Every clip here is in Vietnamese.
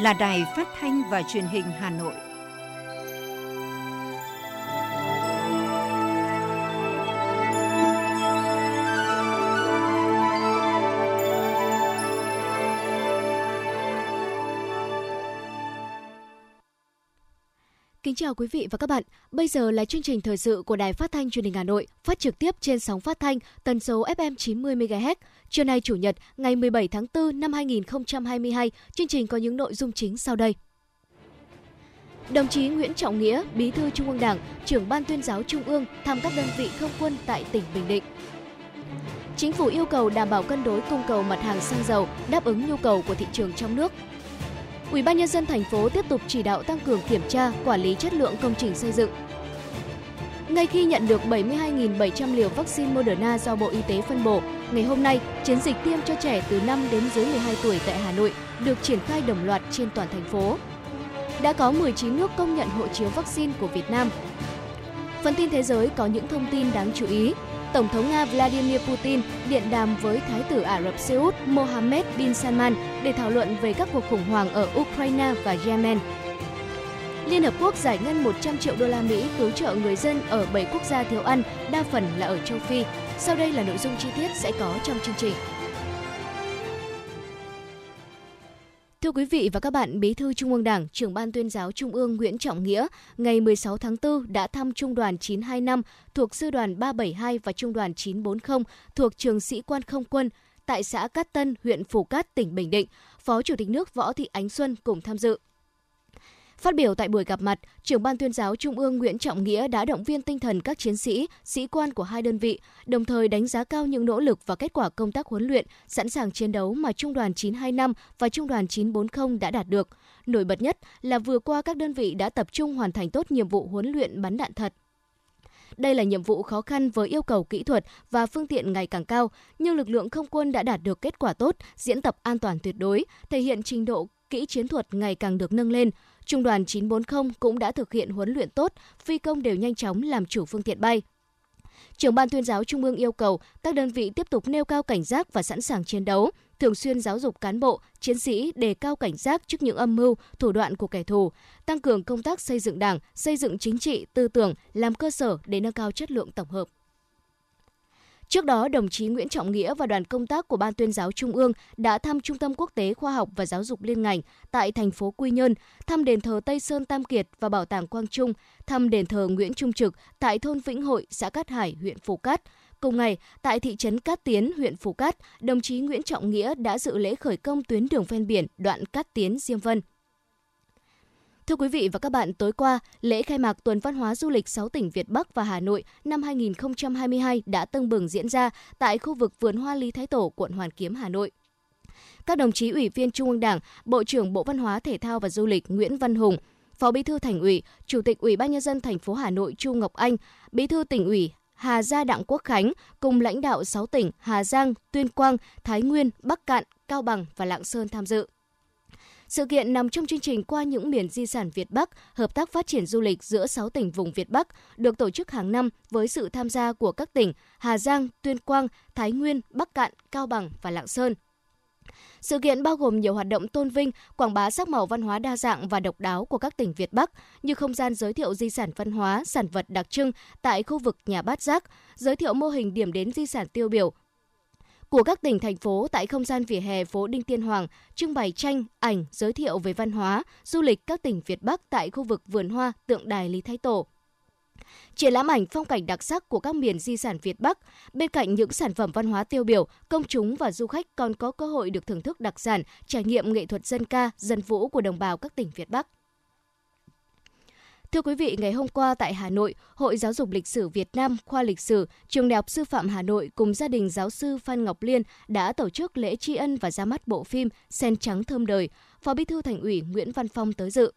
là Đài Phát thanh và Truyền hình Hà Nội. Kính chào quý vị và các bạn. Bây giờ là chương trình thời sự của Đài Phát thanh Truyền hình Hà Nội, phát trực tiếp trên sóng phát thanh tần số FM 90 MHz. Trưa nay chủ nhật, ngày 17 tháng 4 năm 2022, chương trình có những nội dung chính sau đây. Đồng chí Nguyễn Trọng Nghĩa, Bí thư Trung ương Đảng, trưởng ban tuyên giáo Trung ương thăm các đơn vị không quân tại tỉnh Bình Định. Chính phủ yêu cầu đảm bảo cân đối cung cầu mặt hàng xăng dầu đáp ứng nhu cầu của thị trường trong nước, Ủy ban nhân dân thành phố tiếp tục chỉ đạo tăng cường kiểm tra, quản lý chất lượng công trình xây dựng. Ngay khi nhận được 72.700 liều vaccine Moderna do Bộ Y tế phân bổ, ngày hôm nay, chiến dịch tiêm cho trẻ từ 5 đến dưới 12 tuổi tại Hà Nội được triển khai đồng loạt trên toàn thành phố. Đã có 19 nước công nhận hộ chiếu vaccine của Việt Nam. Phần tin thế giới có những thông tin đáng chú ý. Tổng thống Nga Vladimir Putin điện đàm với Thái tử Ả Rập Xê Út Mohammed bin Salman để thảo luận về các cuộc khủng hoảng ở Ukraine và Yemen. Liên Hợp Quốc giải ngân 100 triệu đô la Mỹ cứu trợ người dân ở 7 quốc gia thiếu ăn, đa phần là ở châu Phi. Sau đây là nội dung chi tiết sẽ có trong chương trình. Thưa quý vị và các bạn, Bí thư Trung ương Đảng, trưởng ban tuyên giáo Trung ương Nguyễn Trọng Nghĩa ngày 16 tháng 4 đã thăm Trung đoàn 925 thuộc Sư đoàn 372 và Trung đoàn 940 thuộc Trường Sĩ quan Không quân tại xã Cát Tân, huyện Phù Cát, tỉnh Bình Định. Phó Chủ tịch nước Võ Thị Ánh Xuân cùng tham dự. Phát biểu tại buổi gặp mặt, trưởng ban tuyên giáo Trung ương Nguyễn Trọng Nghĩa đã động viên tinh thần các chiến sĩ, sĩ quan của hai đơn vị, đồng thời đánh giá cao những nỗ lực và kết quả công tác huấn luyện, sẵn sàng chiến đấu mà Trung đoàn 925 và Trung đoàn 940 đã đạt được. Nổi bật nhất là vừa qua các đơn vị đã tập trung hoàn thành tốt nhiệm vụ huấn luyện bắn đạn thật, đây là nhiệm vụ khó khăn với yêu cầu kỹ thuật và phương tiện ngày càng cao, nhưng lực lượng không quân đã đạt được kết quả tốt, diễn tập an toàn tuyệt đối, thể hiện trình độ kỹ chiến thuật ngày càng được nâng lên. Trung đoàn 940 cũng đã thực hiện huấn luyện tốt, phi công đều nhanh chóng làm chủ phương tiện bay. Trưởng ban tuyên giáo Trung ương yêu cầu các đơn vị tiếp tục nêu cao cảnh giác và sẵn sàng chiến đấu, thường xuyên giáo dục cán bộ, chiến sĩ đề cao cảnh giác trước những âm mưu, thủ đoạn của kẻ thù, tăng cường công tác xây dựng Đảng, xây dựng chính trị, tư tưởng làm cơ sở để nâng cao chất lượng tổng hợp. Trước đó, đồng chí Nguyễn Trọng Nghĩa và đoàn công tác của Ban tuyên giáo Trung ương đã thăm Trung tâm Quốc tế Khoa học và Giáo dục Liên ngành tại thành phố Quy Nhơn, thăm đền thờ Tây Sơn Tam Kiệt và Bảo tàng Quang Trung, thăm đền thờ Nguyễn Trung Trực tại thôn Vĩnh Hội, xã Cát Hải, huyện Phú Cát. Cùng ngày, tại thị trấn Cát Tiến, huyện Phú Cát, đồng chí Nguyễn Trọng Nghĩa đã dự lễ khởi công tuyến đường ven biển đoạn Cát Tiến Diêm Vân. Thưa quý vị và các bạn, tối qua, lễ khai mạc tuần văn hóa du lịch 6 tỉnh Việt Bắc và Hà Nội năm 2022 đã tưng bừng diễn ra tại khu vực vườn hoa Lý Thái Tổ, quận Hoàn Kiếm, Hà Nội. Các đồng chí ủy viên Trung ương Đảng, Bộ trưởng Bộ Văn hóa Thể thao và Du lịch Nguyễn Văn Hùng, Phó Bí thư Thành ủy, Chủ tịch Ủy ban nhân dân thành phố Hà Nội Chu Ngọc Anh, Bí thư tỉnh ủy Hà Gia Đặng Quốc Khánh cùng lãnh đạo 6 tỉnh Hà Giang, Tuyên Quang, Thái Nguyên, Bắc Cạn, Cao Bằng và Lạng Sơn tham dự. Sự kiện nằm trong chương trình qua những miền di sản Việt Bắc, hợp tác phát triển du lịch giữa 6 tỉnh vùng Việt Bắc, được tổ chức hàng năm với sự tham gia của các tỉnh Hà Giang, Tuyên Quang, Thái Nguyên, Bắc Cạn, Cao Bằng và Lạng Sơn. Sự kiện bao gồm nhiều hoạt động tôn vinh, quảng bá sắc màu văn hóa đa dạng và độc đáo của các tỉnh Việt Bắc, như không gian giới thiệu di sản văn hóa, sản vật đặc trưng tại khu vực nhà bát giác, giới thiệu mô hình điểm đến di sản tiêu biểu, của các tỉnh thành phố tại không gian vỉa hè phố Đinh Tiên Hoàng, trưng bày tranh, ảnh giới thiệu về văn hóa, du lịch các tỉnh Việt Bắc tại khu vực vườn hoa tượng đài Lý Thái Tổ. Triển lãm ảnh phong cảnh đặc sắc của các miền di sản Việt Bắc, bên cạnh những sản phẩm văn hóa tiêu biểu, công chúng và du khách còn có cơ hội được thưởng thức đặc sản, trải nghiệm nghệ thuật dân ca, dân vũ của đồng bào các tỉnh Việt Bắc. Thưa quý vị, ngày hôm qua tại Hà Nội, Hội Giáo dục Lịch sử Việt Nam khoa lịch sử, Trường Đại học Sư phạm Hà Nội cùng gia đình giáo sư Phan Ngọc Liên đã tổ chức lễ tri ân và ra mắt bộ phim Sen trắng thơm đời. Phó Bí thư Thành ủy Nguyễn Văn Phong tới dự.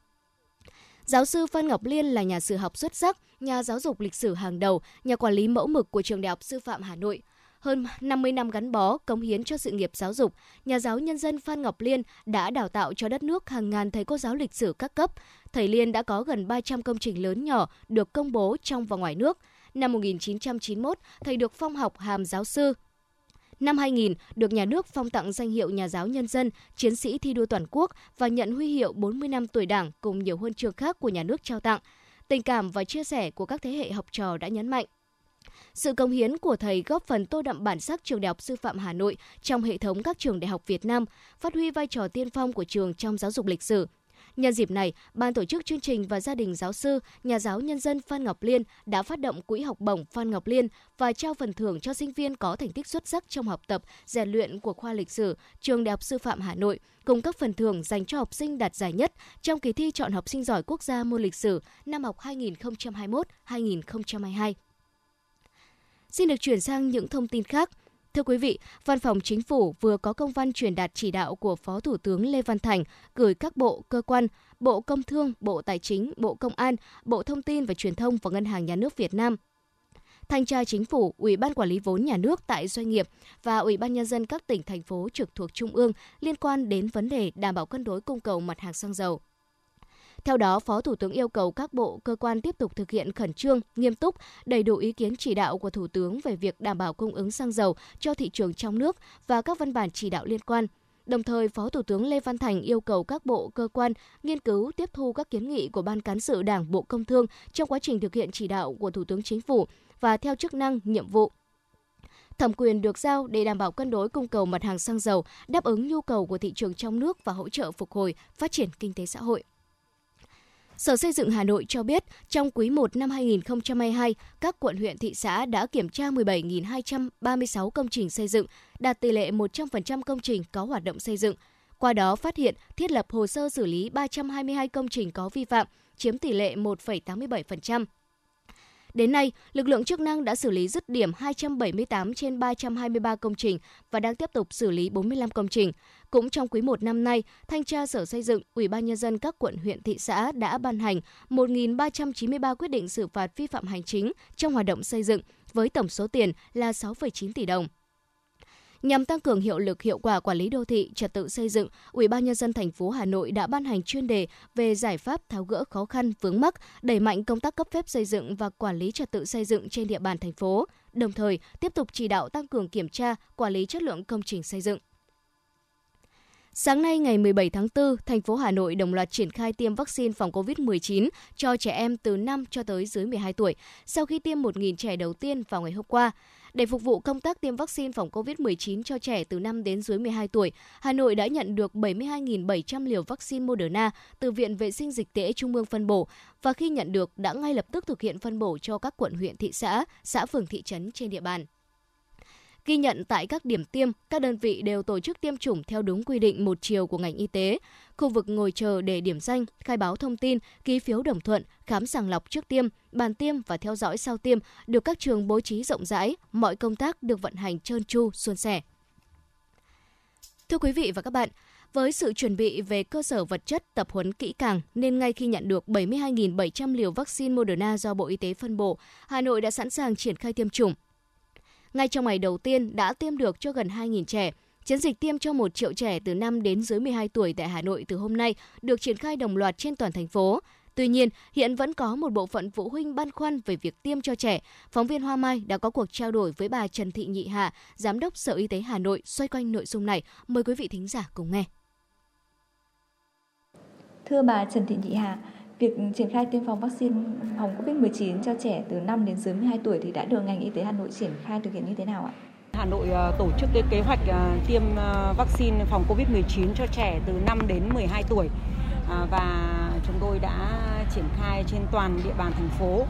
Giáo sư Phan Ngọc Liên là nhà sử học xuất sắc, nhà giáo dục lịch sử hàng đầu, nhà quản lý mẫu mực của Trường Đại học Sư phạm Hà Nội. Hơn 50 năm gắn bó, cống hiến cho sự nghiệp giáo dục, nhà giáo nhân dân Phan Ngọc Liên đã đào tạo cho đất nước hàng ngàn thầy cô giáo lịch sử các cấp, thầy Liên đã có gần 300 công trình lớn nhỏ được công bố trong và ngoài nước. Năm 1991, thầy được phong học hàm giáo sư. Năm 2000, được nhà nước phong tặng danh hiệu nhà giáo nhân dân, chiến sĩ thi đua toàn quốc và nhận huy hiệu 40 năm tuổi Đảng cùng nhiều huân chương khác của nhà nước trao tặng. Tình cảm và chia sẻ của các thế hệ học trò đã nhấn mạnh sự công hiến của thầy góp phần tô đậm bản sắc trường Đại học Sư phạm Hà Nội trong hệ thống các trường đại học Việt Nam, phát huy vai trò tiên phong của trường trong giáo dục lịch sử. Nhân dịp này, Ban tổ chức chương trình và gia đình giáo sư, nhà giáo nhân dân Phan Ngọc Liên đã phát động quỹ học bổng Phan Ngọc Liên và trao phần thưởng cho sinh viên có thành tích xuất sắc trong học tập, rèn luyện của khoa lịch sử, trường Đại học Sư phạm Hà Nội, cùng các phần thưởng dành cho học sinh đạt giải nhất trong kỳ thi chọn học sinh giỏi quốc gia môn lịch sử năm học 2021-2022. Xin được chuyển sang những thông tin khác. Thưa quý vị, Văn phòng Chính phủ vừa có công văn truyền đạt chỉ đạo của Phó Thủ tướng Lê Văn Thành gửi các bộ, cơ quan, Bộ Công Thương, Bộ Tài chính, Bộ Công an, Bộ Thông tin và Truyền thông và Ngân hàng Nhà nước Việt Nam Thanh tra Chính phủ, Ủy ban Quản lý vốn nhà nước tại doanh nghiệp và Ủy ban nhân dân các tỉnh thành phố trực thuộc trung ương liên quan đến vấn đề đảm bảo cân đối cung cầu mặt hàng xăng dầu. Theo đó, Phó Thủ tướng yêu cầu các bộ, cơ quan tiếp tục thực hiện khẩn trương, nghiêm túc, đầy đủ ý kiến chỉ đạo của Thủ tướng về việc đảm bảo cung ứng xăng dầu cho thị trường trong nước và các văn bản chỉ đạo liên quan. Đồng thời, Phó Thủ tướng Lê Văn Thành yêu cầu các bộ, cơ quan nghiên cứu tiếp thu các kiến nghị của Ban Cán sự Đảng Bộ Công Thương trong quá trình thực hiện chỉ đạo của Thủ tướng Chính phủ và theo chức năng, nhiệm vụ, thẩm quyền được giao để đảm bảo cân đối cung cầu mặt hàng xăng dầu, đáp ứng nhu cầu của thị trường trong nước và hỗ trợ phục hồi, phát triển kinh tế xã hội. Sở Xây dựng Hà Nội cho biết, trong quý 1 năm 2022, các quận huyện thị xã đã kiểm tra 17.236 công trình xây dựng, đạt tỷ lệ 100% công trình có hoạt động xây dựng. Qua đó phát hiện, thiết lập hồ sơ xử lý 322 công trình có vi phạm, chiếm tỷ lệ 1,87%. Đến nay, lực lượng chức năng đã xử lý dứt điểm 278 trên 323 công trình và đang tiếp tục xử lý 45 công trình. Cũng trong quý 1 năm nay, Thanh tra Sở Xây dựng, Ủy ban Nhân dân các quận huyện thị xã đã ban hành 1.393 quyết định xử phạt vi phạm hành chính trong hoạt động xây dựng với tổng số tiền là 6,9 tỷ đồng. Nhằm tăng cường hiệu lực hiệu quả quản lý đô thị, trật tự xây dựng, Ủy ban nhân dân thành phố Hà Nội đã ban hành chuyên đề về giải pháp tháo gỡ khó khăn vướng mắc, đẩy mạnh công tác cấp phép xây dựng và quản lý trật tự xây dựng trên địa bàn thành phố, đồng thời tiếp tục chỉ đạo tăng cường kiểm tra, quản lý chất lượng công trình xây dựng. Sáng nay ngày 17 tháng 4, thành phố Hà Nội đồng loạt triển khai tiêm vaccine phòng COVID-19 cho trẻ em từ 5 cho tới dưới 12 tuổi, sau khi tiêm 1.000 trẻ đầu tiên vào ngày hôm qua. Để phục vụ công tác tiêm vaccine phòng COVID-19 cho trẻ từ 5 đến dưới 12 tuổi, Hà Nội đã nhận được 72.700 liều vaccine Moderna từ Viện Vệ sinh Dịch tễ Trung ương phân bổ và khi nhận được đã ngay lập tức thực hiện phân bổ cho các quận huyện thị xã, xã phường thị trấn trên địa bàn. Ghi nhận tại các điểm tiêm, các đơn vị đều tổ chức tiêm chủng theo đúng quy định một chiều của ngành y tế. Khu vực ngồi chờ để điểm danh, khai báo thông tin, ký phiếu đồng thuận, khám sàng lọc trước tiêm, bàn tiêm và theo dõi sau tiêm được các trường bố trí rộng rãi, mọi công tác được vận hành trơn tru, suôn sẻ. Thưa quý vị và các bạn, với sự chuẩn bị về cơ sở vật chất tập huấn kỹ càng nên ngay khi nhận được 72.700 liều vaccine Moderna do Bộ Y tế phân bổ, Hà Nội đã sẵn sàng triển khai tiêm chủng ngay trong ngày đầu tiên đã tiêm được cho gần 2.000 trẻ. Chiến dịch tiêm cho 1 triệu trẻ từ 5 đến dưới 12 tuổi tại Hà Nội từ hôm nay được triển khai đồng loạt trên toàn thành phố. Tuy nhiên, hiện vẫn có một bộ phận phụ huynh băn khoăn về việc tiêm cho trẻ. Phóng viên Hoa Mai đã có cuộc trao đổi với bà Trần Thị Nhị Hà, Giám đốc Sở Y tế Hà Nội xoay quanh nội dung này. Mời quý vị thính giả cùng nghe. Thưa bà Trần Thị Nhị Hà, Việc triển khai tiêm phòng vaccine phòng COVID-19 cho trẻ từ 5 đến dưới 12 tuổi thì đã được ngành y tế Hà Nội triển khai thực hiện như thế nào ạ? Hà Nội ờ, tổ chức cái kế hoạch ờ, tiêm ờ, vaccine phòng COVID-19 cho trẻ từ 5 đến 12 tuổi. Và chúng tôi đã triển khai trên toàn địa bàn thành phố.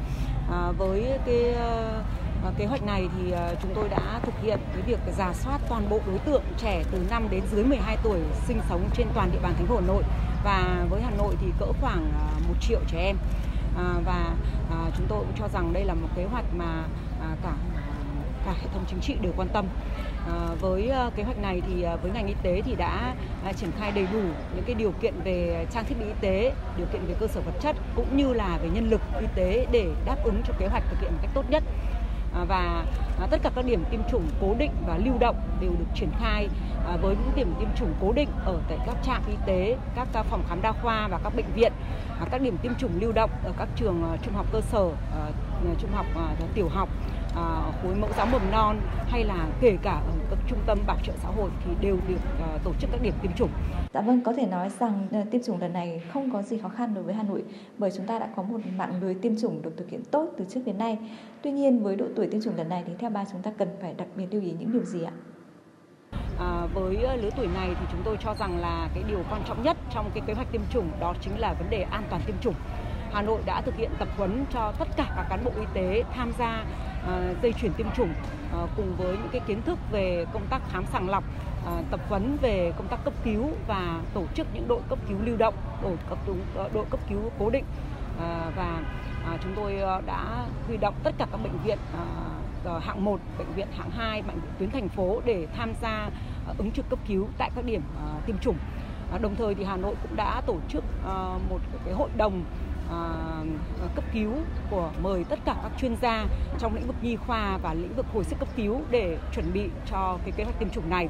Với cái kế hoạch này thì chúng tôi đã thực hiện cái việc giả soát toàn bộ đối tượng trẻ từ 5 đến dưới 12 tuổi sinh sống trên toàn địa bàn thành phố Hà Nội và với Hà Nội thì cỡ khoảng à, một triệu trẻ em à, và à, chúng tôi cũng cho rằng đây là một kế hoạch mà à, cả à, cả hệ thống chính trị đều quan tâm. À, với kế hoạch này thì với ngành y tế thì đã triển khai đầy đủ những cái điều kiện về trang thiết bị y tế, điều kiện về cơ sở vật chất cũng như là về nhân lực y tế để đáp ứng cho kế hoạch thực hiện một cách tốt nhất. À, và à, tất cả các điểm tiêm chủng cố định và lưu động đều được triển khai à, với những điểm tiêm chủng cố định ở tại các trạm y tế, các phòng khám đa khoa và các bệnh viện, các điểm tiêm chủng lưu động ở các trường trung học cơ sở, trung học tiểu học khối mẫu giáo mầm non hay là kể cả ở các trung tâm bảo trợ xã hội thì đều được tổ chức các điểm tiêm chủng. Dạ vâng, có thể nói rằng tiêm chủng lần này không có gì khó khăn đối với Hà Nội bởi chúng ta đã có một mạng lưới tiêm chủng được thực hiện tốt từ trước đến nay. Tuy nhiên với độ tuổi tiêm chủng lần này thì theo bà chúng ta cần phải đặc biệt lưu ý những điều gì ạ? À, với lứa tuổi này thì chúng tôi cho rằng là cái điều quan trọng nhất trong cái kế hoạch tiêm chủng đó chính là vấn đề an toàn tiêm chủng. Hà Nội đã thực hiện tập huấn cho tất cả các cán bộ y tế tham gia uh, À, dây chuyển tiêm chủng à, cùng với những cái kiến thức về công tác khám sàng lọc, à, tập huấn về công tác cấp cứu và tổ chức những đội cấp cứu lưu động, đội cấp cứu đội cấp cứu cố định và chúng tôi đã huy động tất cả các bệnh viện hạng 1, bệnh viện hạng 2, bệnh viện tuyến thành phố để tham gia ứng trực cấp cứu tại các điểm tiêm chủng. Đồng thời thì Hà Nội cũng đã tổ chức một cái hội đồng Ờ, ờ, cấp cứu của mời tất cả các chuyên gia trong lĩnh vực nhi khoa và lĩnh vực hồi sức cấp cứu để chuẩn bị cho cái kế hoạch tiêm chủng này.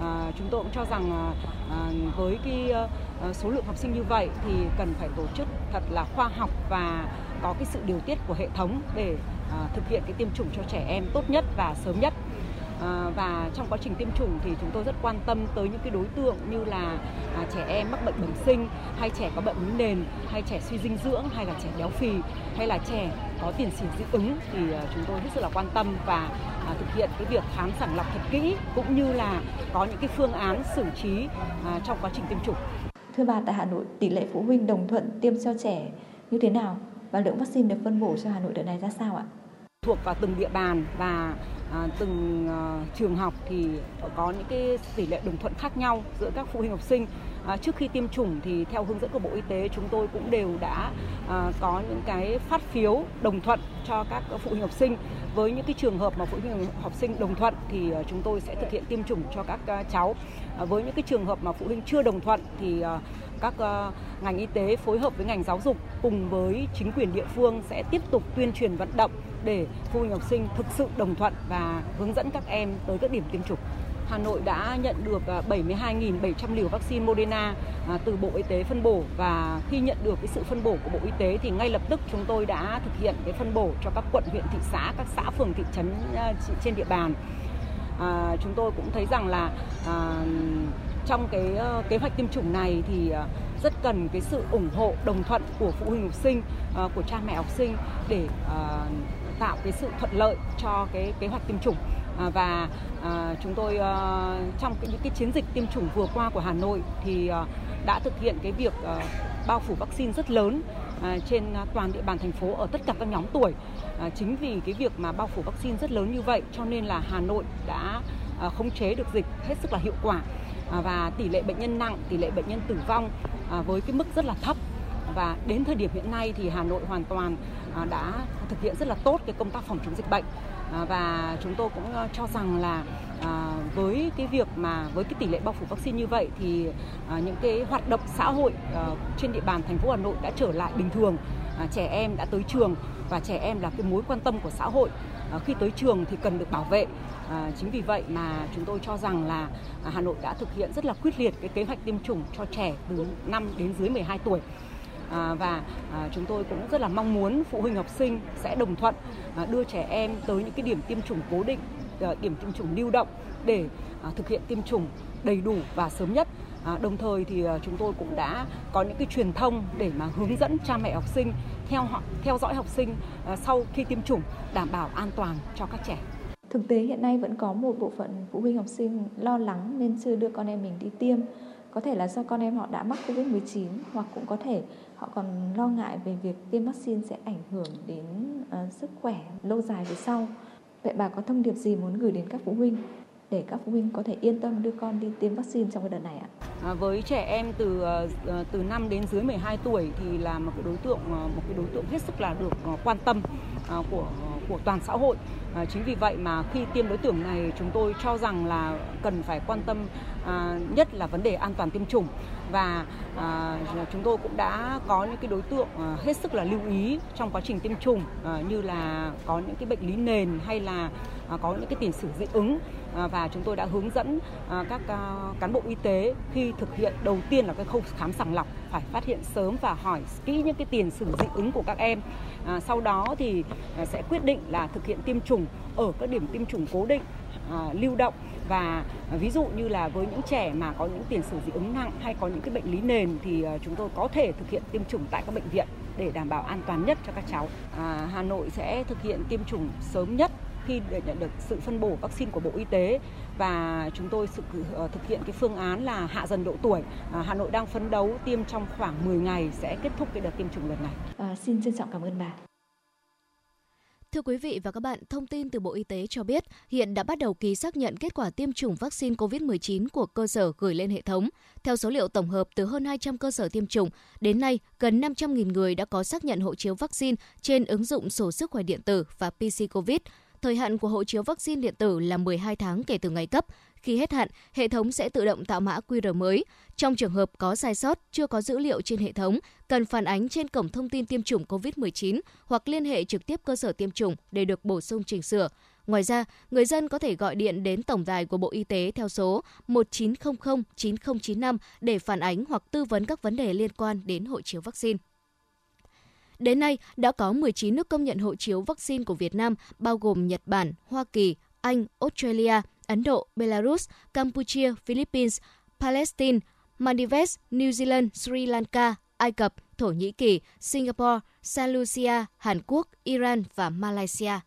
À, chúng tôi cũng cho rằng à, với cái à, số lượng học sinh như vậy thì cần phải tổ chức thật là khoa học và có cái sự điều tiết của hệ thống để à, thực hiện cái tiêm chủng cho trẻ em tốt nhất và sớm nhất. À, và trong quá trình tiêm chủng thì chúng tôi rất quan tâm tới những cái đối tượng như là à, trẻ em mắc bệnh bẩm sinh hay trẻ có bệnh lý nền hay trẻ suy dinh dưỡng hay là trẻ béo phì hay là trẻ có tiền sử dị ứng thì à, chúng tôi rất là quan tâm và thực hiện cái việc khám sàng lọc thật kỹ cũng như là có những cái phương án xử trí trong quá trình tiêm chủng. Thưa bà, tại Hà Nội tỷ lệ phụ huynh đồng thuận tiêm cho trẻ như thế nào và lượng vaccine được phân bổ cho Hà Nội đợt này ra sao ạ? Thuộc vào từng địa bàn và à, từng à, trường học thì có những cái tỷ lệ đồng thuận khác nhau giữa các phụ huynh học sinh. À, trước khi tiêm chủng thì theo hướng dẫn của Bộ Y tế chúng tôi cũng đều đã à, có những cái phát phiếu đồng thuận cho các phụ huynh học sinh. Với những cái trường hợp mà phụ huynh học sinh đồng thuận thì à, chúng tôi sẽ thực hiện tiêm chủng cho các à, cháu. À, với những cái trường hợp mà phụ huynh chưa đồng thuận thì à, các uh, ngành y tế phối hợp với ngành giáo dục cùng với chính quyền địa phương sẽ tiếp tục tuyên truyền vận động để phụ huynh học sinh thực sự đồng thuận và hướng dẫn các em tới các điểm tiêm chủng. Hà Nội đã nhận được à, 72.700 liều vaccine Moderna à, từ Bộ Y tế phân bổ và khi nhận được cái sự phân bổ của Bộ Y tế thì ngay lập tức chúng tôi đã thực hiện cái phân bổ cho các quận, huyện, thị xã, các xã, phường, thị trấn à, trên địa bàn. À, chúng tôi cũng thấy rằng là à, trong cái ờ, kế hoạch tiêm chủng này thì rất cần cái sự ủng hộ đồng thuận của phụ huynh học sinh, ờ, của cha mẹ học sinh để ờ, tạo cái sự thuận lợi cho cái kế hoạch tiêm chủng. À, và à, chúng tôi à, trong cái, những cái chiến dịch tiêm chủng vừa qua của Hà Nội thì à, đã thực hiện cái việc à, bao phủ vaccine rất lớn à, trên toàn địa bàn thành phố ở tất cả các nhóm tuổi. À, chính vì cái việc mà bao phủ vaccine rất lớn như vậy cho nên là Hà Nội đã à, khống chế được dịch hết sức là hiệu quả. À, và tỷ lệ bệnh nhân nặng, tỷ lệ bệnh nhân tử vong à, với cái mức rất là thấp. Và đến thời điểm hiện nay thì Hà Nội hoàn toàn À, đã thực hiện rất là tốt cái công tác phòng chống dịch bệnh. À, và chúng tôi cũng à, cho rằng là với cái việc mà, với cái tỷ lệ bao phủ vaccine như vậy thì những cái hoạt động xã hội trên địa bàn thành phố Hà Nội đã trở lại bình thường. Trẻ em đã tới trường và trẻ em là cái mối quan tâm của xã hội. Khi tới trường thì cần được bảo vệ. Chính vì vậy mà chúng tôi cho rằng là Hà Nội đã thực hiện rất là quyết liệt cái kế hoạch tiêm chủng cho trẻ từ 5 đến dưới 12 tuổi. À, và à, chúng tôi cũng rất là mong muốn phụ huynh học sinh sẽ đồng thuận à, đưa trẻ em tới những cái điểm tiêm chủng cố định, à, điểm tiêm chủng lưu động để à, thực hiện tiêm chủng đầy đủ và sớm nhất. À, đồng thời thì à, chúng tôi cũng đã có những cái truyền thông để mà hướng dẫn cha mẹ học sinh theo họ theo dõi học sinh à, sau khi tiêm chủng đảm bảo an toàn cho các trẻ. Thực tế hiện nay vẫn có một bộ phận phụ huynh học sinh lo lắng nên chưa đưa con em mình đi tiêm. Có thể là do con em họ đã mắc Covid-19 hoặc cũng có thể họ còn lo ngại về việc tiêm vaccine sẽ ảnh hưởng đến uh, sức khỏe lâu dài về sau. Vậy bà có thông điệp gì muốn gửi đến các phụ huynh để các phụ huynh có thể yên tâm đưa con đi tiêm vaccine trong cái đợt này ạ? À, với trẻ em từ ờ, ờ, từ 5 đến dưới 12 tuổi thì là một cái đối tượng một cái đối tượng hết sức là được quan tâm của của toàn xã hội. À, chính vì vậy mà khi tiêm đối tượng này chúng tôi cho rằng là cần phải quan tâm à, nhất là vấn đề an toàn tiêm chủng. Và à, chúng tôi cũng đã có những cái đối tượng à, hết sức là lưu ý trong quá trình tiêm chủng à, như là có những cái bệnh lý nền hay là À, có những cái tiền sử dị ứng à, và chúng tôi đã hướng dẫn à, các cán bộ y tế khi thực hiện đầu tiên là cái khâu khám sàng lọc phải phát hiện sớm và hỏi kỹ những cái tiền sử dị ứng của các em à, sau đó thì sẽ quyết định là thực hiện tiêm chủng ở các điểm tiêm chủng cố định à, lưu động và ví dụ như là với những trẻ mà có những tiền sử dị ứng nặng hay có những cái bệnh lý nền thì chúng tôi có thể thực hiện tiêm chủng tại các bệnh viện để đảm bảo an toàn nhất cho các cháu. À, Hà Nội sẽ thực hiện tiêm chủng sớm nhất khi để nhận được sự phân bổ vaccine của Bộ Y tế và chúng tôi sự uh, thực hiện cái phương án là hạ dần độ tuổi. À, Hà Nội đang phấn đấu tiêm trong khoảng 10 ngày sẽ kết thúc cái đợt tiêm chủng lần này. À, xin trân trọng cảm ơn bà. Thưa quý vị và các bạn, thông tin từ Bộ Y tế cho biết hiện đã bắt đầu ký xác nhận kết quả tiêm chủng vaccine COVID-19 của cơ sở gửi lên hệ thống. Theo số liệu tổng hợp từ hơn 200 cơ sở tiêm chủng, đến nay gần 500.000 người đã có xác nhận hộ chiếu vaccine trên ứng dụng sổ sức khỏe điện tử và PC COVID. Thời hạn của hộ chiếu vaccine điện tử là 12 tháng kể từ ngày cấp. Khi hết hạn, hệ thống sẽ tự động tạo mã QR mới. Trong trường hợp có sai sót, chưa có dữ liệu trên hệ thống, cần phản ánh trên cổng thông tin tiêm chủng COVID-19 hoặc liên hệ trực tiếp cơ sở tiêm chủng để được bổ sung chỉnh sửa. Ngoài ra, người dân có thể gọi điện đến tổng đài của Bộ Y tế theo số 1900 9095 để phản ánh hoặc tư vấn các vấn đề liên quan đến hộ chiếu vaccine. Đến nay, đã có 19 nước công nhận hộ chiếu vaccine của Việt Nam, bao gồm Nhật Bản, Hoa Kỳ, Anh, Australia, Ấn Độ, Belarus, Campuchia, Philippines, Palestine, Maldives, New Zealand, Sri Lanka, Ai Cập, Thổ Nhĩ Kỳ, Singapore, San Lucia, Hàn Quốc, Iran và Malaysia.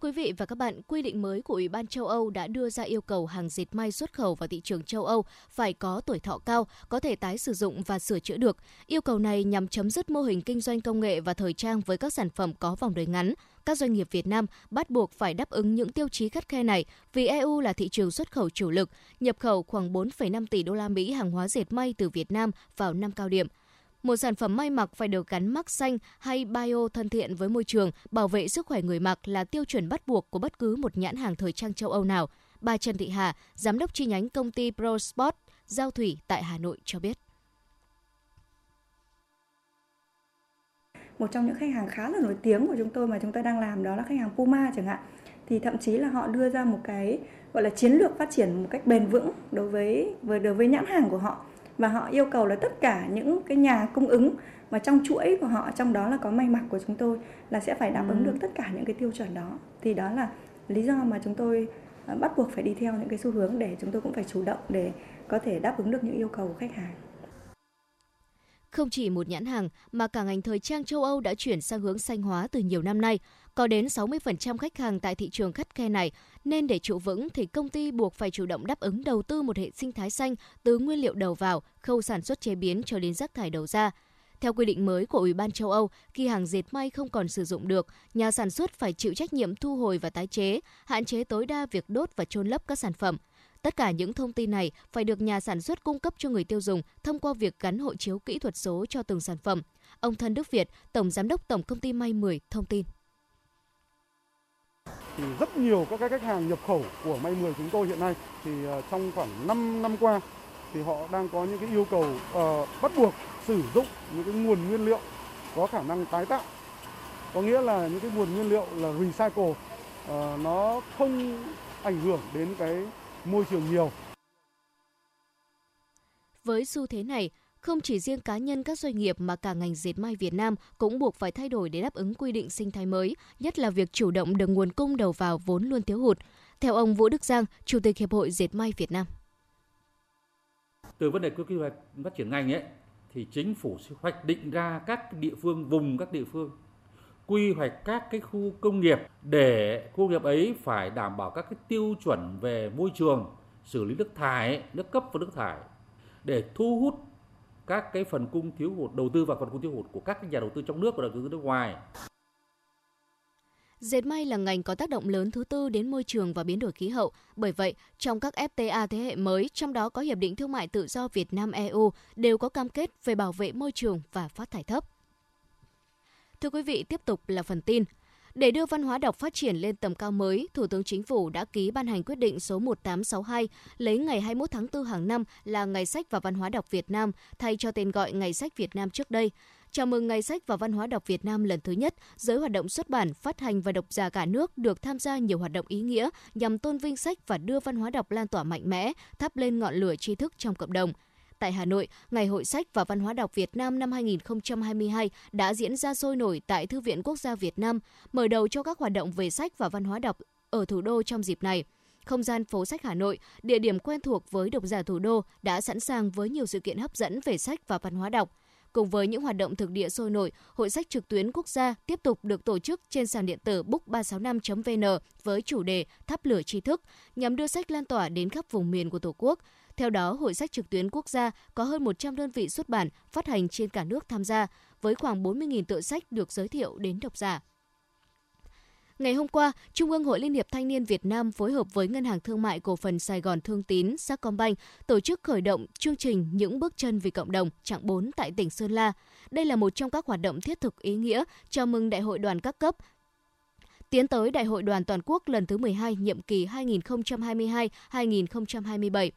Quý vị và các bạn, quy định mới của Ủy ban châu Âu đã đưa ra yêu cầu hàng dệt may xuất khẩu vào thị trường châu Âu phải có tuổi thọ cao, có thể tái sử dụng và sửa chữa được. Yêu cầu này nhằm chấm dứt mô hình kinh doanh công nghệ và thời trang với các sản phẩm có vòng đời ngắn. Các doanh nghiệp Việt Nam bắt buộc phải đáp ứng những tiêu chí khắt khe này vì EU là thị trường xuất khẩu chủ lực, nhập khẩu khoảng 4,5 tỷ đô la Mỹ hàng hóa dệt may từ Việt Nam vào năm cao điểm – một sản phẩm may mặc phải được gắn mắc xanh hay bio thân thiện với môi trường, bảo vệ sức khỏe người mặc là tiêu chuẩn bắt buộc của bất cứ một nhãn hàng thời trang châu Âu nào. Bà Trần Thị Hà, giám đốc chi nhánh công ty ProSport Giao Thủy tại Hà Nội cho biết. Một trong những khách hàng khá là nổi tiếng của chúng tôi mà chúng tôi đang làm đó là khách hàng Puma chẳng hạn. Thì thậm chí là họ đưa ra một cái gọi là chiến lược phát triển một cách bền vững đối với đối với nhãn hàng của họ và họ yêu cầu là tất cả những cái nhà cung ứng mà trong chuỗi của họ trong đó là có may mặc của chúng tôi là sẽ phải đáp ứng ừ. được tất cả những cái tiêu chuẩn đó thì đó là lý do mà chúng tôi à, bắt buộc phải đi theo những cái xu hướng để chúng tôi cũng phải chủ động để có thể đáp ứng được những yêu cầu của khách hàng không chỉ một nhãn hàng mà cả ngành thời trang châu Âu đã chuyển sang hướng xanh hóa từ nhiều năm nay. Có đến 60% khách hàng tại thị trường khắt khe này, nên để trụ vững thì công ty buộc phải chủ động đáp ứng đầu tư một hệ sinh thái xanh từ nguyên liệu đầu vào, khâu sản xuất chế biến cho đến rác thải đầu ra. Theo quy định mới của Ủy ban châu Âu, khi hàng dệt may không còn sử dụng được, nhà sản xuất phải chịu trách nhiệm thu hồi và tái chế, hạn chế tối đa việc đốt và chôn lấp các sản phẩm. Tất cả những thông tin này phải được nhà sản xuất cung cấp cho người tiêu dùng thông qua việc gắn hộ chiếu kỹ thuật số cho từng sản phẩm. Ông Thân Đức Việt, Tổng Giám đốc Tổng Công ty May 10 thông tin. Thì rất nhiều các khách hàng nhập khẩu của May 10 chúng tôi hiện nay thì ờ, trong khoảng 5 năm qua thì họ đang có những cái yêu cầu uh, bắt buộc sử dụng những cái nguồn nguyên liệu có khả năng tái tạo. Có nghĩa là những cái nguồn nguyên liệu là recycle uh, nó không ảnh hưởng đến cái môi trường nhiều. Với xu thế này, không chỉ riêng cá nhân các doanh nghiệp mà cả ngành dệt may Việt Nam cũng buộc phải thay đổi để đáp ứng quy định sinh thái mới, nhất là việc chủ động được nguồn cung đầu vào vốn luôn thiếu hụt. Theo ông Vũ Đức Giang, Chủ tịch Hiệp hội Dệt may Việt Nam. Từ vấn đề quy hoạch phát triển ngành ấy thì chính phủ sẽ hoạch định ra các địa phương vùng các địa phương quy hoạch các cái khu công nghiệp để khu công nghiệp ấy phải đảm bảo các cái tiêu chuẩn về môi trường, xử lý nước thải, nước cấp và nước thải để thu hút các cái phần cung thiếu hụt đầu tư vào phần cung thiếu hụt của các nhà đầu tư trong nước và đầu tư nước ngoài. Dệt may là ngành có tác động lớn thứ tư đến môi trường và biến đổi khí hậu. Bởi vậy, trong các FTA thế hệ mới, trong đó có Hiệp định Thương mại Tự do Việt Nam-EU, đều có cam kết về bảo vệ môi trường và phát thải thấp. Thưa quý vị, tiếp tục là phần tin. Để đưa văn hóa đọc phát triển lên tầm cao mới, Thủ tướng Chính phủ đã ký ban hành quyết định số 1862 lấy ngày 21 tháng 4 hàng năm là Ngày sách và Văn hóa đọc Việt Nam thay cho tên gọi Ngày sách Việt Nam trước đây. Chào mừng Ngày sách và Văn hóa đọc Việt Nam lần thứ nhất, giới hoạt động xuất bản, phát hành và độc giả cả nước được tham gia nhiều hoạt động ý nghĩa nhằm tôn vinh sách và đưa văn hóa đọc lan tỏa mạnh mẽ, thắp lên ngọn lửa tri thức trong cộng đồng tại Hà Nội, Ngày Hội sách và Văn hóa đọc Việt Nam năm 2022 đã diễn ra sôi nổi tại Thư viện Quốc gia Việt Nam, mở đầu cho các hoạt động về sách và văn hóa đọc ở thủ đô trong dịp này. Không gian phố sách Hà Nội, địa điểm quen thuộc với độc giả thủ đô đã sẵn sàng với nhiều sự kiện hấp dẫn về sách và văn hóa đọc. Cùng với những hoạt động thực địa sôi nổi, Hội sách trực tuyến quốc gia tiếp tục được tổ chức trên sàn điện tử book365.vn với chủ đề Thắp lửa tri thức nhằm đưa sách lan tỏa đến khắp vùng miền của Tổ quốc. Theo đó, Hội sách trực tuyến quốc gia có hơn 100 đơn vị xuất bản phát hành trên cả nước tham gia, với khoảng 40.000 tựa sách được giới thiệu đến độc giả. Ngày hôm qua, Trung ương Hội Liên hiệp Thanh niên Việt Nam phối hợp với Ngân hàng Thương mại Cổ phần Sài Gòn Thương tín Sacombank tổ chức khởi động chương trình Những bước chân vì cộng đồng chặng 4 tại tỉnh Sơn La. Đây là một trong các hoạt động thiết thực ý nghĩa chào mừng Đại hội đoàn các cấp tiến tới Đại hội đoàn toàn quốc lần thứ 12 nhiệm kỳ 2022-2027.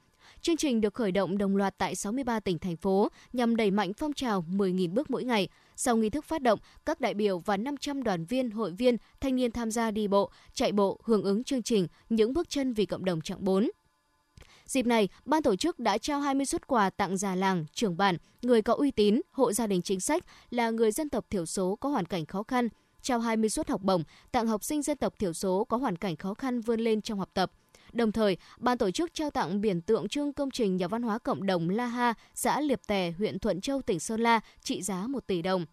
Chương trình được khởi động đồng loạt tại 63 tỉnh thành phố nhằm đẩy mạnh phong trào 10.000 bước mỗi ngày. Sau nghi thức phát động, các đại biểu và 500 đoàn viên, hội viên, thanh niên tham gia đi bộ, chạy bộ hưởng ứng chương trình Những bước chân vì cộng đồng chặng 4. Dịp này, ban tổ chức đã trao 20 xuất quà tặng già làng, trưởng bản, người có uy tín, hộ gia đình chính sách là người dân tộc thiểu số có hoàn cảnh khó khăn, trao 20 suất học bổng tặng học sinh dân tộc thiểu số có hoàn cảnh khó khăn vươn lên trong học tập – Đồng thời, ban tổ chức trao tặng biển tượng trưng công trình nhà văn hóa cộng đồng La Ha, xã Liệp Tè, huyện Thuận Châu, tỉnh Sơn La, trị giá 1 tỷ đồng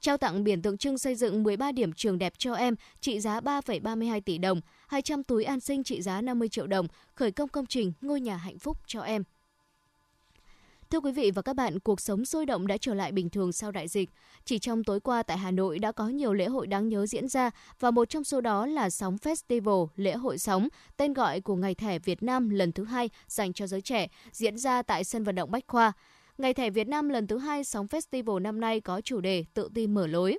trao tặng biển tượng trưng xây dựng 13 điểm trường đẹp cho em trị giá 3,32 tỷ đồng, 200 túi an sinh trị giá 50 triệu đồng, khởi công công trình ngôi nhà hạnh phúc cho em. Thưa quý vị và các bạn, cuộc sống sôi động đã trở lại bình thường sau đại dịch. Chỉ trong tối qua tại Hà Nội đã có nhiều lễ hội đáng nhớ diễn ra và một trong số đó là Sóng Festival, lễ hội sóng, tên gọi của Ngày thẻ Việt Nam lần thứ hai dành cho giới trẻ, diễn ra tại sân vận động Bách Khoa. Ngày thẻ Việt Nam lần thứ hai Sóng Festival năm nay có chủ đề tự tin mở lối.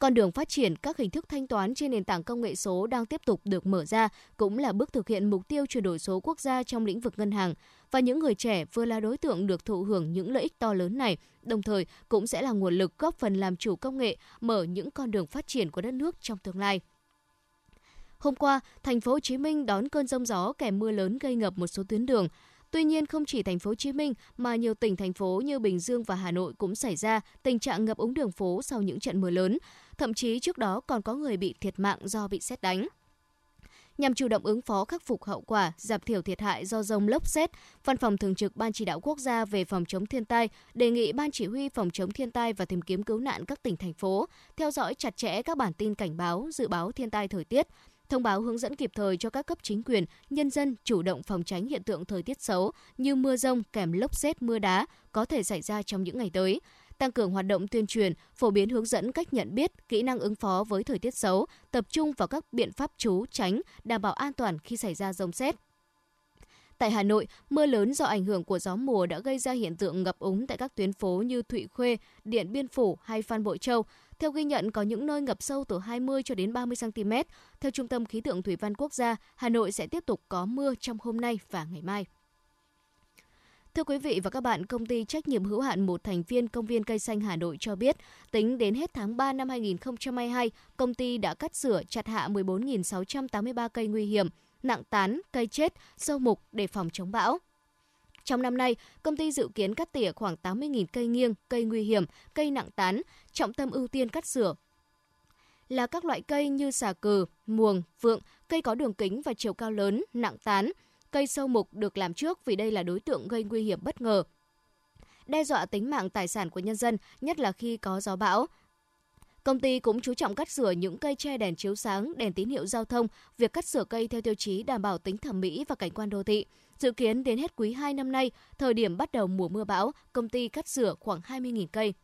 Con đường phát triển các hình thức thanh toán trên nền tảng công nghệ số đang tiếp tục được mở ra, cũng là bước thực hiện mục tiêu chuyển đổi số quốc gia trong lĩnh vực ngân hàng và những người trẻ vừa là đối tượng được thụ hưởng những lợi ích to lớn này, đồng thời cũng sẽ là nguồn lực góp phần làm chủ công nghệ, mở những con đường phát triển của đất nước trong tương lai. Hôm qua, thành phố Hồ Chí Minh đón cơn rông gió kèm mưa lớn gây ngập một số tuyến đường. Tuy nhiên không chỉ thành phố Hồ Chí Minh mà nhiều tỉnh thành phố như Bình Dương và Hà Nội cũng xảy ra tình trạng ngập úng đường phố sau những trận mưa lớn. Thậm chí trước đó còn có người bị thiệt mạng do bị sét đánh. Nhằm chủ động ứng phó khắc phục hậu quả, giảm thiểu thiệt hại do rông lốc xét, Văn phòng Thường trực Ban Chỉ đạo Quốc gia về phòng chống thiên tai đề nghị Ban Chỉ huy phòng chống thiên tai và tìm kiếm cứu nạn các tỉnh thành phố theo dõi chặt chẽ các bản tin cảnh báo, dự báo thiên tai thời tiết, thông báo hướng dẫn kịp thời cho các cấp chính quyền, nhân dân chủ động phòng tránh hiện tượng thời tiết xấu như mưa rông kèm lốc xét mưa đá có thể xảy ra trong những ngày tới tăng cường hoạt động tuyên truyền, phổ biến hướng dẫn cách nhận biết, kỹ năng ứng phó với thời tiết xấu, tập trung vào các biện pháp trú tránh, đảm bảo an toàn khi xảy ra rông xét. Tại Hà Nội, mưa lớn do ảnh hưởng của gió mùa đã gây ra hiện tượng ngập úng tại các tuyến phố như Thụy Khuê, Điện Biên Phủ hay Phan Bội Châu. Theo ghi nhận, có những nơi ngập sâu từ 20 cho đến 30 cm. Theo Trung tâm Khí tượng Thủy văn Quốc gia, Hà Nội sẽ tiếp tục có mưa trong hôm nay và ngày mai. Thưa quý vị và các bạn, công ty trách nhiệm hữu hạn một thành viên công viên cây xanh Hà Nội cho biết, tính đến hết tháng 3 năm 2022, công ty đã cắt sửa chặt hạ 14.683 cây nguy hiểm, nặng tán, cây chết, sâu mục để phòng chống bão. Trong năm nay, công ty dự kiến cắt tỉa khoảng 80.000 cây nghiêng, cây nguy hiểm, cây nặng tán, trọng tâm ưu tiên cắt sửa là các loại cây như xà cừ, muồng, vượng, cây có đường kính và chiều cao lớn, nặng tán, Cây sâu mục được làm trước vì đây là đối tượng gây nguy hiểm bất ngờ, đe dọa tính mạng tài sản của nhân dân, nhất là khi có gió bão. Công ty cũng chú trọng cắt sửa những cây che đèn chiếu sáng, đèn tín hiệu giao thông, việc cắt sửa cây theo tiêu chí đảm bảo tính thẩm mỹ và cảnh quan đô thị. Dự kiến đến hết quý 2 năm nay, thời điểm bắt đầu mùa mưa bão, công ty cắt sửa khoảng 20.000 cây.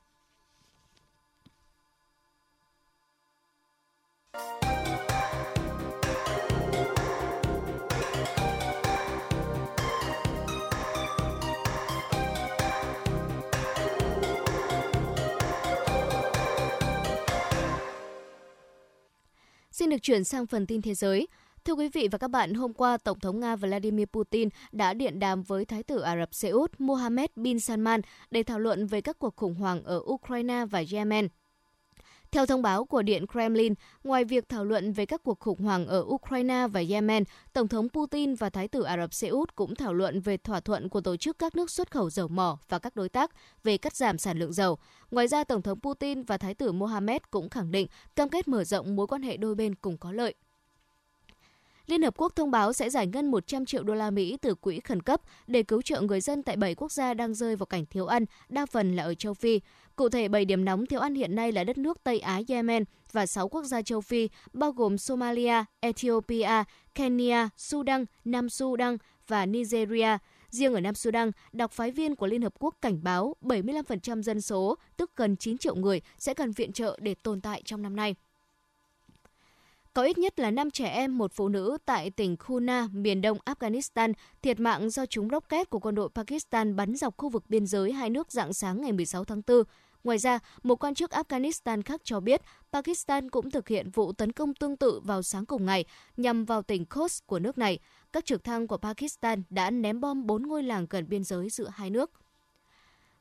Xin được chuyển sang phần tin thế giới. Thưa quý vị và các bạn, hôm qua Tổng thống Nga Vladimir Putin đã điện đàm với Thái tử Ả Rập Xê Út Mohammed bin Salman để thảo luận về các cuộc khủng hoảng ở Ukraine và Yemen. Theo thông báo của Điện Kremlin, ngoài việc thảo luận về các cuộc khủng hoảng ở Ukraine và Yemen, Tổng thống Putin và Thái tử Ả Rập Xê Út cũng thảo luận về thỏa thuận của tổ chức các nước xuất khẩu dầu mỏ và các đối tác về cắt giảm sản lượng dầu. Ngoài ra, Tổng thống Putin và Thái tử Mohammed cũng khẳng định cam kết mở rộng mối quan hệ đôi bên cùng có lợi. Liên Hợp Quốc thông báo sẽ giải ngân 100 triệu đô la Mỹ từ quỹ khẩn cấp để cứu trợ người dân tại 7 quốc gia đang rơi vào cảnh thiếu ăn, đa phần là ở châu Phi. Cụ thể, 7 điểm nóng thiếu ăn hiện nay là đất nước Tây Á Yemen và 6 quốc gia châu Phi, bao gồm Somalia, Ethiopia, Kenya, Sudan, Nam Sudan và Nigeria. Riêng ở Nam Sudan, đặc phái viên của Liên Hợp Quốc cảnh báo 75% dân số, tức gần 9 triệu người, sẽ cần viện trợ để tồn tại trong năm nay. Có ít nhất là 5 trẻ em, một phụ nữ tại tỉnh Khuna, miền đông Afghanistan, thiệt mạng do chúng rocket của quân đội Pakistan bắn dọc khu vực biên giới hai nước dạng sáng ngày 16 tháng 4. Ngoài ra, một quan chức Afghanistan khác cho biết Pakistan cũng thực hiện vụ tấn công tương tự vào sáng cùng ngày nhằm vào tỉnh Khost của nước này. Các trực thăng của Pakistan đã ném bom bốn ngôi làng gần biên giới giữa hai nước.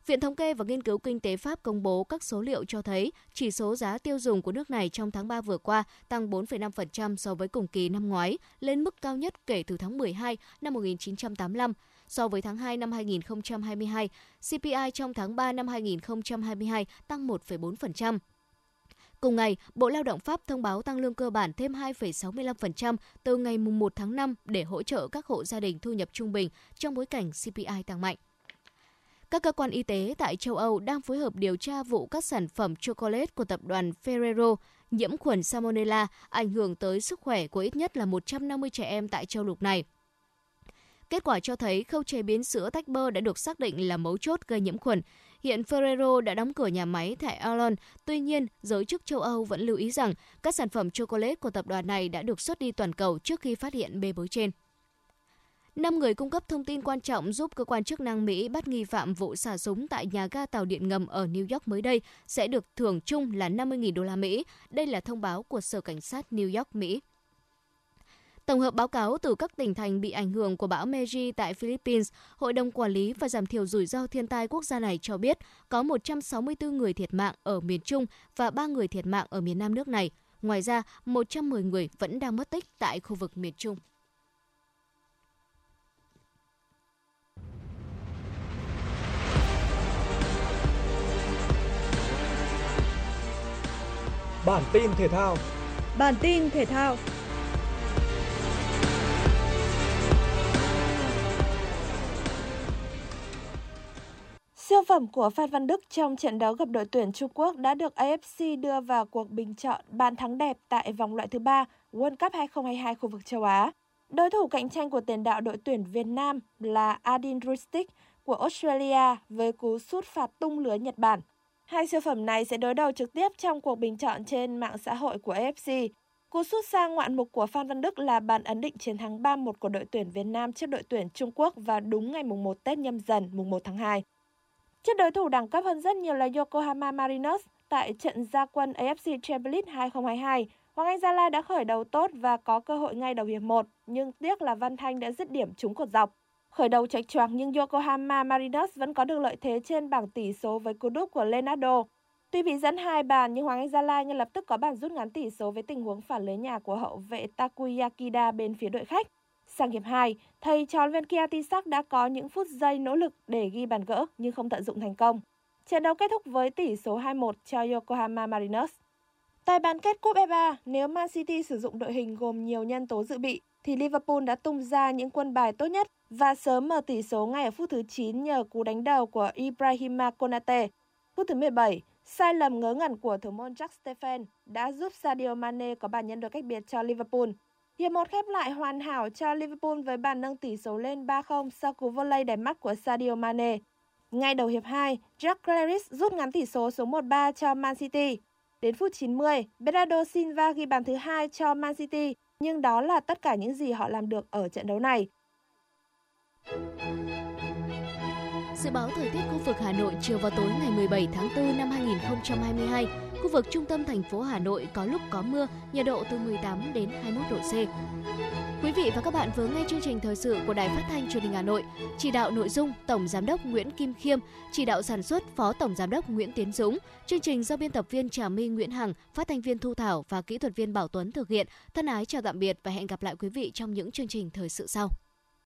Viện Thống kê và Nghiên cứu Kinh tế Pháp công bố các số liệu cho thấy chỉ số giá tiêu dùng của nước này trong tháng 3 vừa qua tăng 4,5% so với cùng kỳ năm ngoái, lên mức cao nhất kể từ tháng 12 năm 1985. So với tháng 2 năm 2022, CPI trong tháng 3 năm 2022 tăng 1,4%. Cùng ngày, Bộ Lao động Pháp thông báo tăng lương cơ bản thêm 2,65% từ ngày 1 tháng 5 để hỗ trợ các hộ gia đình thu nhập trung bình trong bối cảnh CPI tăng mạnh. Các cơ quan y tế tại châu Âu đang phối hợp điều tra vụ các sản phẩm chocolate của tập đoàn Ferrero nhiễm khuẩn Salmonella ảnh hưởng tới sức khỏe của ít nhất là 150 trẻ em tại châu lục này. Kết quả cho thấy khâu chế biến sữa tách bơ đã được xác định là mấu chốt gây nhiễm khuẩn. Hiện Ferrero đã đóng cửa nhà máy tại Ireland, tuy nhiên giới chức châu Âu vẫn lưu ý rằng các sản phẩm chocolate của tập đoàn này đã được xuất đi toàn cầu trước khi phát hiện bê bối trên. Năm người cung cấp thông tin quan trọng giúp cơ quan chức năng Mỹ bắt nghi phạm vụ xả súng tại nhà ga tàu điện ngầm ở New York mới đây sẽ được thưởng chung là 50.000 đô la Mỹ. Đây là thông báo của Sở Cảnh sát New York, Mỹ. Tổng hợp báo cáo từ các tỉnh thành bị ảnh hưởng của bão Meiji tại Philippines, Hội đồng Quản lý và Giảm thiểu rủi ro thiên tai quốc gia này cho biết có 164 người thiệt mạng ở miền Trung và 3 người thiệt mạng ở miền Nam nước này. Ngoài ra, 110 người vẫn đang mất tích tại khu vực miền Trung. Bản tin thể thao. Bản tin thể thao. Siêu phẩm của Phan Văn Đức trong trận đấu gặp đội tuyển Trung Quốc đã được AFC đưa vào cuộc bình chọn bàn thắng đẹp tại vòng loại thứ ba World Cup 2022 khu vực châu Á. Đối thủ cạnh tranh của tiền đạo đội tuyển Việt Nam là Adin Rustic của Australia với cú sút phạt tung lưới Nhật Bản Hai siêu phẩm này sẽ đối đầu trực tiếp trong cuộc bình chọn trên mạng xã hội của AFC. Cú sút sang ngoạn mục của Phan Văn Đức là bàn ấn định chiến thắng 3-1 của đội tuyển Việt Nam trước đội tuyển Trung Quốc vào đúng ngày mùng 1 Tết nhâm dần, mùng 1 tháng 2. Trước đối thủ đẳng cấp hơn rất nhiều là Yokohama Marinos tại trận gia quân AFC Champions League 2022, Hoàng Anh Gia Lai đã khởi đầu tốt và có cơ hội ngay đầu hiệp 1, nhưng tiếc là Văn Thanh đã dứt điểm trúng cột dọc. Khởi đầu trạch choạc nhưng Yokohama Marinos vẫn có được lợi thế trên bảng tỷ số với cú đúp của Leonardo. Tuy bị dẫn hai bàn nhưng Hoàng Anh Gia Lai ngay lập tức có bàn rút ngắn tỷ số với tình huống phản lưới nhà của hậu vệ Takuyakida bên phía đội khách. Sang hiệp 2, thầy trò viên Tisak đã có những phút giây nỗ lực để ghi bàn gỡ nhưng không tận dụng thành công. Trận đấu kết thúc với tỷ số 2-1 cho Yokohama Marinos. Tại bán kết Cúp FA, nếu Man City sử dụng đội hình gồm nhiều nhân tố dự bị, thì Liverpool đã tung ra những quân bài tốt nhất và sớm mở tỷ số ngay ở phút thứ 9 nhờ cú đánh đầu của Ibrahima Konate. Phút thứ 17, sai lầm ngớ ngẩn của thủ môn Jack Stephen đã giúp Sadio Mane có bàn nhân đôi cách biệt cho Liverpool. Hiệp một khép lại hoàn hảo cho Liverpool với bàn nâng tỷ số lên 3-0 sau cú volley đẹp mắt của Sadio Mane. Ngay đầu hiệp 2, Jack Grealish rút ngắn tỷ số xuống 1-3 cho Man City. Đến phút 90, Bernardo Silva ghi bàn thứ hai cho Man City, nhưng đó là tất cả những gì họ làm được ở trận đấu này. Dự báo thời tiết khu vực Hà Nội chiều vào tối ngày 17 tháng 4 năm 2022, khu vực trung tâm thành phố Hà Nội có lúc có mưa, nhiệt độ từ 18 đến 21 độ C. Quý vị và các bạn vừa nghe chương trình thời sự của Đài Phát thanh Truyền hình Hà Nội, chỉ đạo nội dung Tổng giám đốc Nguyễn Kim Khiêm, chỉ đạo sản xuất Phó Tổng giám đốc Nguyễn Tiến Dũng, chương trình do biên tập viên Trà My Nguyễn Hằng, phát thanh viên Thu Thảo và kỹ thuật viên Bảo Tuấn thực hiện. Thân ái chào tạm biệt và hẹn gặp lại quý vị trong những chương trình thời sự sau.